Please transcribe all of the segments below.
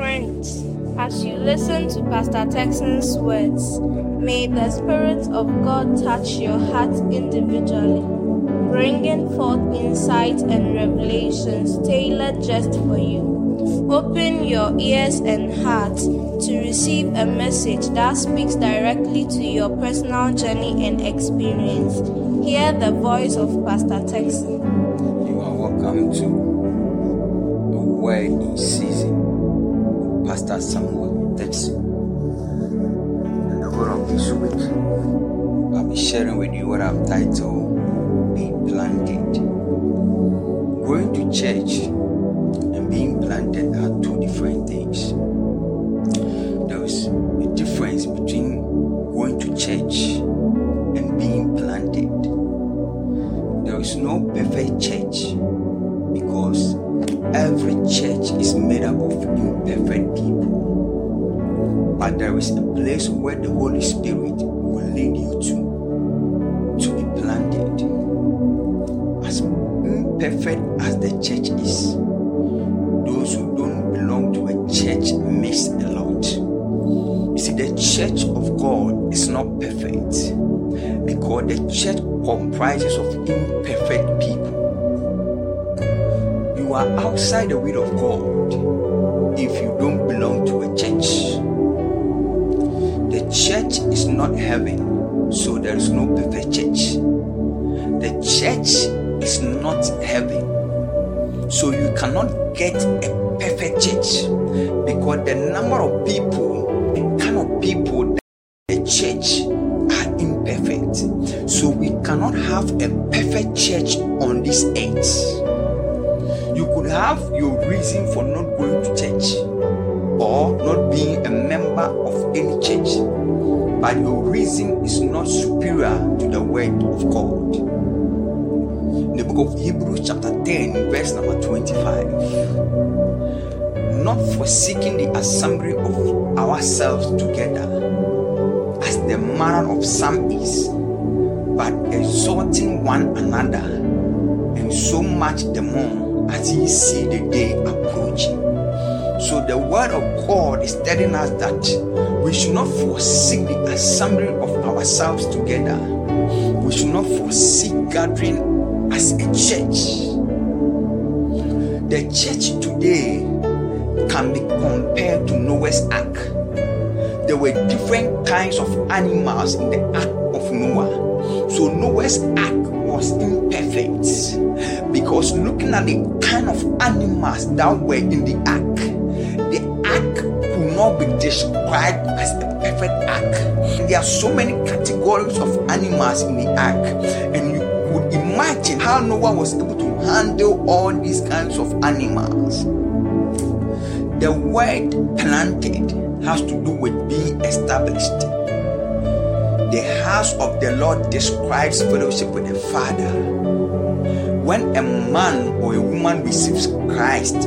Friends, as you listen to Pastor Texan's words, may the Spirit of God touch your heart individually, bringing forth insight and revelations tailored just for you. Open your ears and heart to receive a message that speaks directly to your personal journey and experience. Hear the voice of Pastor Texan. You are welcome to the Word in Season, Pastor Samuel Texan. And the word of this week, I'll be sharing with you what I've titled Be Planted. Going to church and being planted are two different things. There's a difference between of people. But there is a place where the Holy Spirit will lead you to to be planted. As imperfect as the church is, those who don't belong to a church miss a lot. You see, the church of God is not perfect because the church comprises of imperfect people. You are outside the will of God if you don't belong to a church. The church is not heaven, so there is no perfect church. The church is not heaven, so you cannot get a perfect church because the number of people, the kind of people that the church are imperfect. So we cannot have a perfect church on this earth. You could have your reason for not going to church or not being a member of any church, but your reason is not superior to the word of God. In the book of Hebrews, chapter 10, verse number 25, not forsaking the assembly of ourselves together, as the manner of some is, but exhorting one another, and so much the more as ye see the day approaching. So the word of God is telling us that we should not forsake the assembly of ourselves together. We should not forsake gathering as a church. The church today can be compared to Noah's Ark. There were different kinds of animals in the Ark of Noah. So Noah's Ark was imperfect because looking at the kind of animals that were in the ark, the ark could not be described as a perfect ark. There are so many categories of animals in the ark, and you could imagine how Noah was able to handle all these kinds of animals. The word planted has to do with being established. The house of the Lord describes fellowship with the Father. When a man or a woman receives Christ,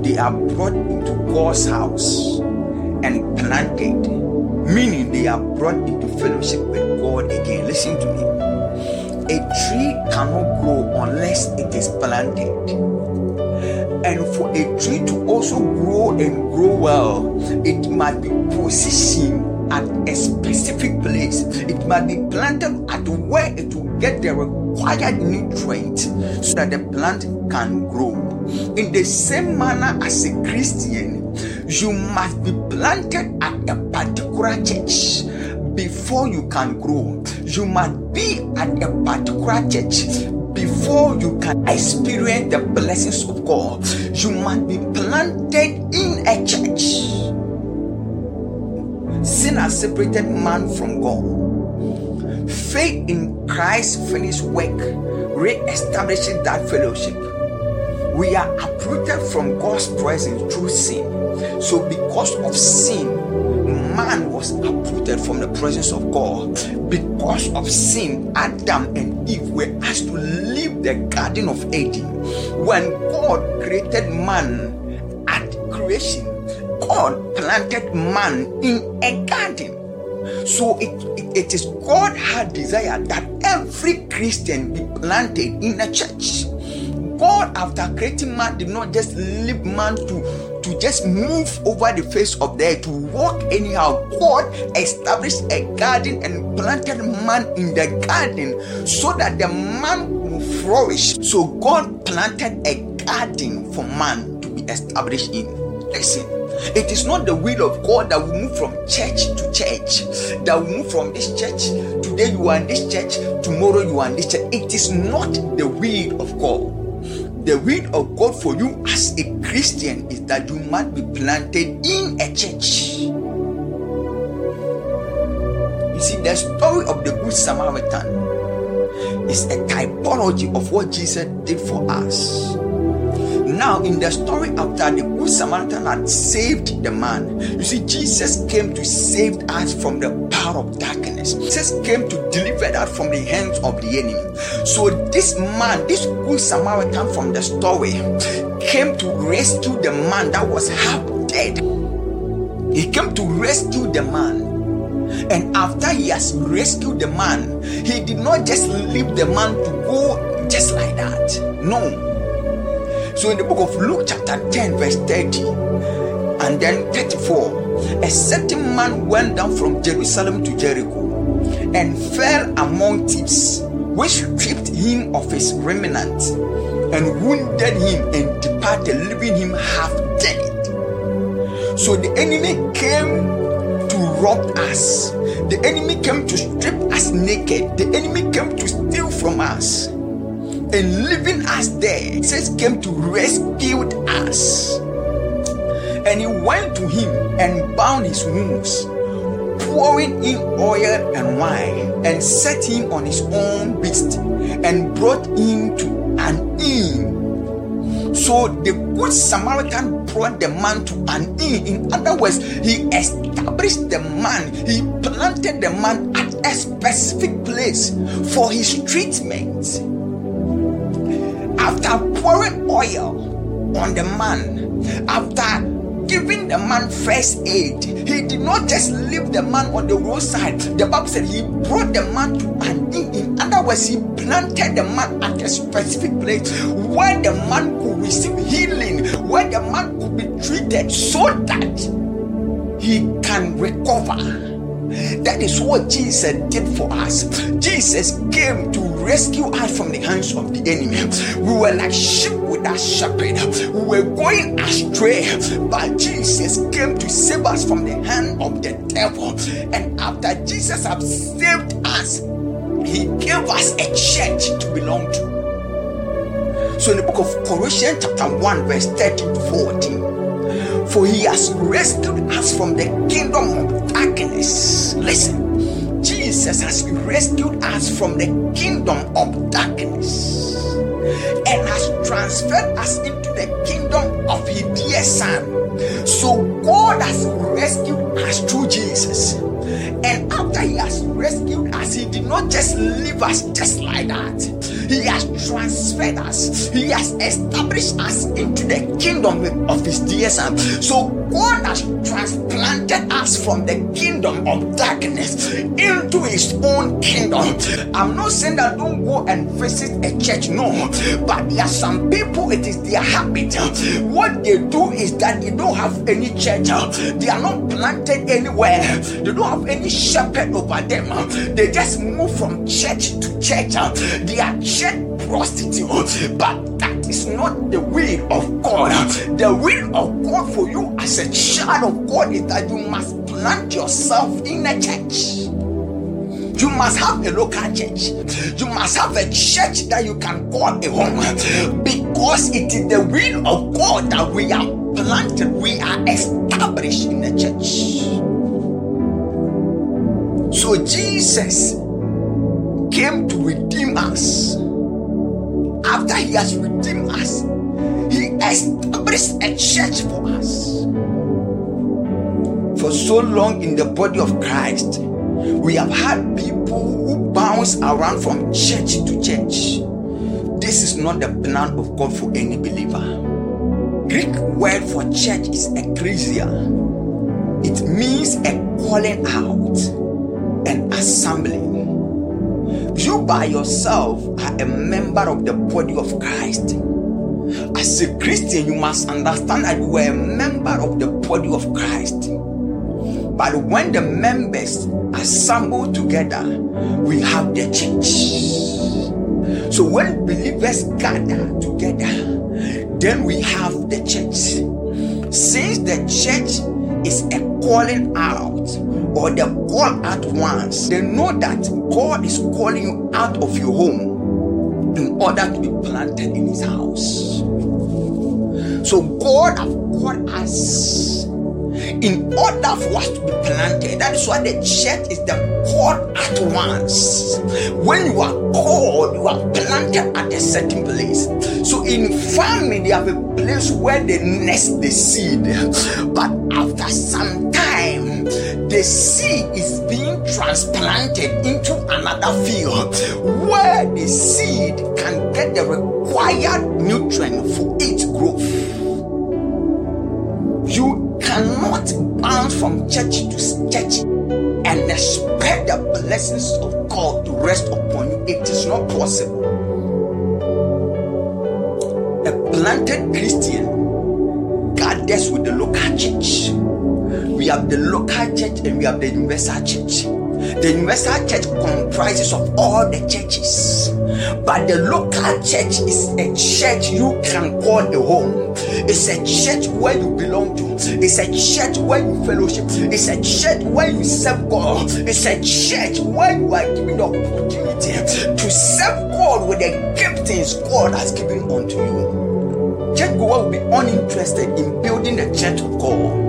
they are brought into God's house and planted, meaning they are brought into fellowship with God again. Listen to me. A tree cannot grow unless it is planted. And for a tree to also grow and grow well, it must be positioned at a specific place. It must be planted at where it will get the required nutrient so that the plant can grow. In the same manner as a Christian, you must be planted at a particular church before you can grow. You must be at a particular church before you can experience the blessings of God. You must be planted in a church. Sin has separated man from God. Faith in Christ's finished work re-establishes that fellowship. We are uprooted from God's presence through sin. So, because of sin, man was uprooted from the presence of God. Because of sin, Adam and Eve were asked to leave the Garden of Eden. When God created man at creation, God planted man in a garden. So it, it, it is God had desire that every Christian be planted in a church. God, after creating man, did not just leave man to, to just move over the face of the earth, to walk anyhow. God established a garden and planted man in the garden so that the man will flourish. So God planted a garden for man to be established in. Listen. It is not the will of God that we move from church to church, that we move from this church. Today you are in this church, tomorrow you are in this church. It is not the will of God the will of God for you as a Christian is that you must be planted in a church. You see, the story of the Good Samaritan is a typology of what Jesus did for us. Now, in the story after the Good Samaritan had saved the man, you see, Jesus came to save us from the power of darkness. Jesus came to deliver us from the hands of the enemy. So, this man, this Good Samaritan from the story, came to rescue the man that was half dead. He came to rescue the man. And after he has rescued the man, he did not just leave the man to go just like that. No, so in the book of Luke, chapter 10, verse 30, and then 34, a certain man went down from Jerusalem to Jericho and fell among thieves, which stripped him of his remnant and wounded him and departed, leaving him half dead. So the enemy came to rob us. The enemy came to strip us naked. The enemy came to steal from us and leaving us there, says came to rescue us. And he went to him and bound his wounds, pouring in oil and wine, and set him on his own beast, and brought him to an inn. So the good Samaritan brought the man to an inn. In other words, he established the man, he planted the man at a specific place for his treatment after pouring oil on the man, after giving the man first aid, he did not just leave the man on the roadside. The Bible said he brought the man to an inn. In other words, he planted the man at a specific place where the man could receive healing, where the man could be treated so that he can recover. That is what Jesus did for us. Jesus came to rescue us from the hands of the enemy. We were like sheep without shepherd. We were going astray, but Jesus came to save us from the hand of the devil. And after Jesus had saved us, he gave us a church to belong to. So in the book of Colossians chapter 1 verse 13 to 14 for he has rescued us from the kingdom of darkness. Listen, Jesus has rescued us from the kingdom of darkness and has transferred us into the kingdom of his dear son. So God has rescued us through Jesus. And after he has rescued us, he did not just leave us just like that. He has transferred us, he has established us into the kingdom of his dear son. So God has transplanted us from the kingdom of darkness into his own kingdom. I'm not saying that don't go and visit a church, no, but there are some people, it is their habit. What they do is that they don't have any church, they are not planted anywhere, they don't have any shepherd over them. They just move from church to church. They are church prostitutes, but that is not the will of God. The will of God for you as a child of God is that you must plant yourself in a church. You must have a local church. You must have a church that you can call a home because it is the will of God that we are planted, we are established in a church. So Jesus came to redeem us. After he has redeemed us, he established a church for us. For so long in the body of Christ, we have had people who bounce around from church to church. This is not the plan of God for any believer. Greek word for church is ecclesia. It means a calling out an assembling. You by yourself are a member of the body of Christ. As a Christian, you must understand that you are a member of the body of Christ. But when the members assemble together, we have the church. So when believers gather together, then we have the church. Since the church is a calling out or the call at once, they know that God is calling you out of your home in order to be planted in his house. So God has called us in order for us to be planted. That is why the church is the called at once. When you are called, you are planted at a certain place. So in family, they have a place where they nest the seed. But after some time, the seed is being transplanted into another field where the seed can get the required nutrient for from church to church and expect the blessings of God to rest upon you. It is not possible. A planted Christian gathers with the local church. We have the local church and we have the universal church. The universal church comprises of all the churches, but the local church is a church you can call a home. It's a church where you belong to. It's a church where you fellowship. It's a church where you serve God. It's a church where you are given the opportunity to serve God with the giftings God has given unto you. Church goer will be uninterested in building the church of God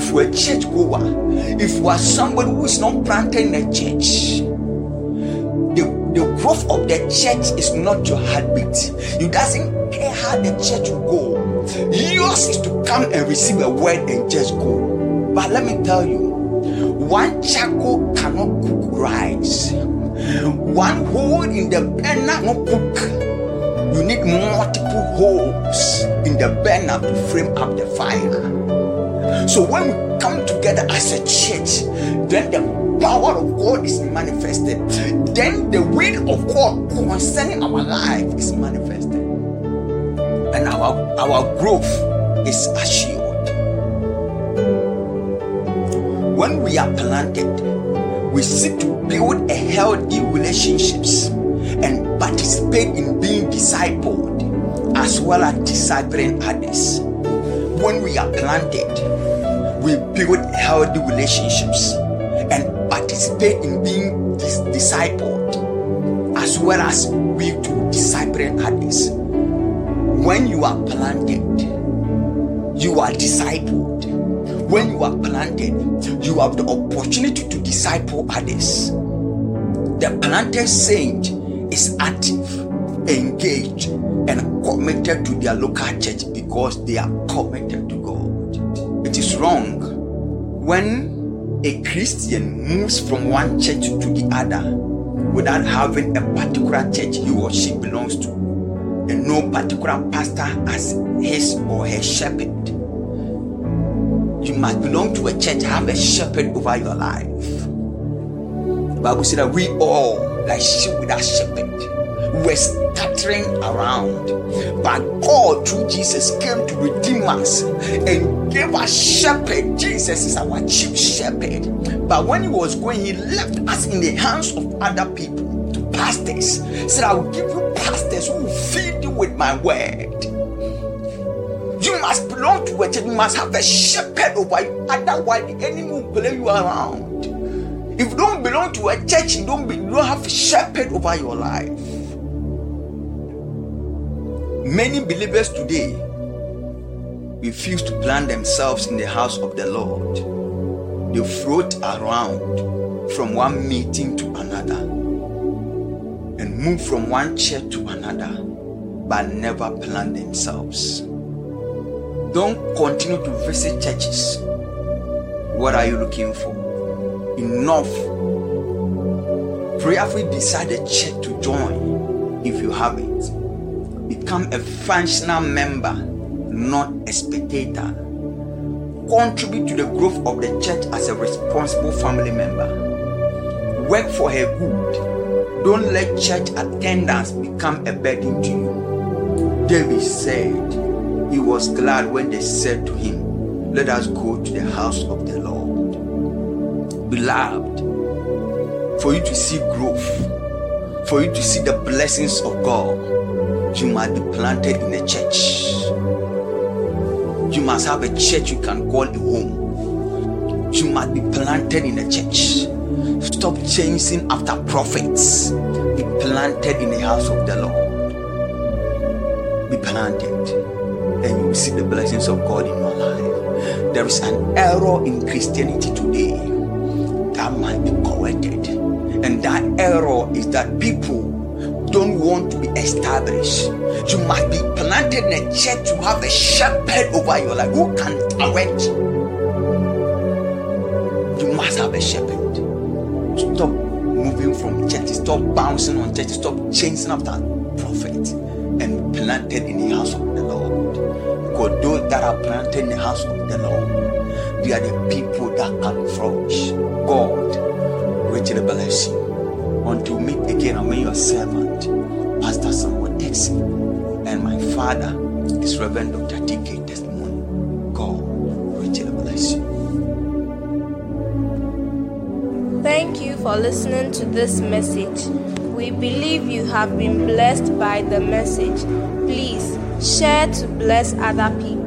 if you're a church goer, if you are somebody who is not planted in a church, the, growth of the church is not your heartbeat. You doesn't care how the church will go. Yours is to come and receive a word and just go. But let me tell you, one charcoal cannot cook rice. One hole in the burner not cook. You need multiple holes in the burner to frame up the fire. So when we come together as a church, then the power of God is manifested. Then the will of God concerning our life is manifested. And our, our growth is assured. When we are planted, we seek to build a healthy relationships and participate in being discipled as well as discipling others. When we are planted, we build healthy relationships participate in being dis- discipled as well as we to disciple others. When you are planted, you are discipled. When you are planted, you have the opportunity to disciple others. The planted saint is active, engaged, and committed to their local church because they are committed to God. It is wrong when a Christian moves from one church to the other without having a particular church he or she belongs to, and no particular pastor as his or her shepherd. You must belong to a church, have a shepherd over your life. The Bible said that we all, like sheep without shepherd, were scattering around. But God, through Jesus, came to redeem us and gave us shepherd. Jesus is our chief shepherd. But when he was going, he left us in the hands of other people, to pastors. Said, I will give you pastors who will feed you with my word. You must belong to a church. You must have a shepherd over you. Otherwise, the enemy will play you around. If you don't belong to a church, you don't, be, you don't have a shepherd over your life. Many believers today refuse to plant themselves in the house of the Lord. They float around from one meeting to another and move from one chair to another, but never plant themselves. Don't continue to visit churches. What are you looking for? Enough. Prayerfully decide a church to join if you have it. Become a functional member, not a spectator. Contribute to the growth of the church as a responsible family member. Work for her good. Don't let church attendance become a burden to you. David said he was glad when they said to him, Let us go to the house of the Lord. Beloved, for you to see growth, for you to see the blessings of God, you must be planted in a church. You must have a church you can call a home. You must be planted in a church. Stop chasing after prophets. Be planted in the house of the Lord. Be planted, and you will see the blessings of God in your life. There is an error in Christianity today that might be corrected, and that error is that people don't want to be established. You must be planted in a church to have a shepherd over your life who can direct. You must have a shepherd. Stop moving from church. Stop bouncing on church. Stop chasing after prophet and planted in the house of the Lord. Because those that are planted in the house of the Lord, they are the people that can flourish. God, richly bless you. Until meet again, I'm your servant, Pastor Samuel Dixon, and my father is Reverend Dr. T.K. Testimony. God, richly bless you. Thank you for listening to this message. We believe you have been blessed by the message. Please share to bless other people.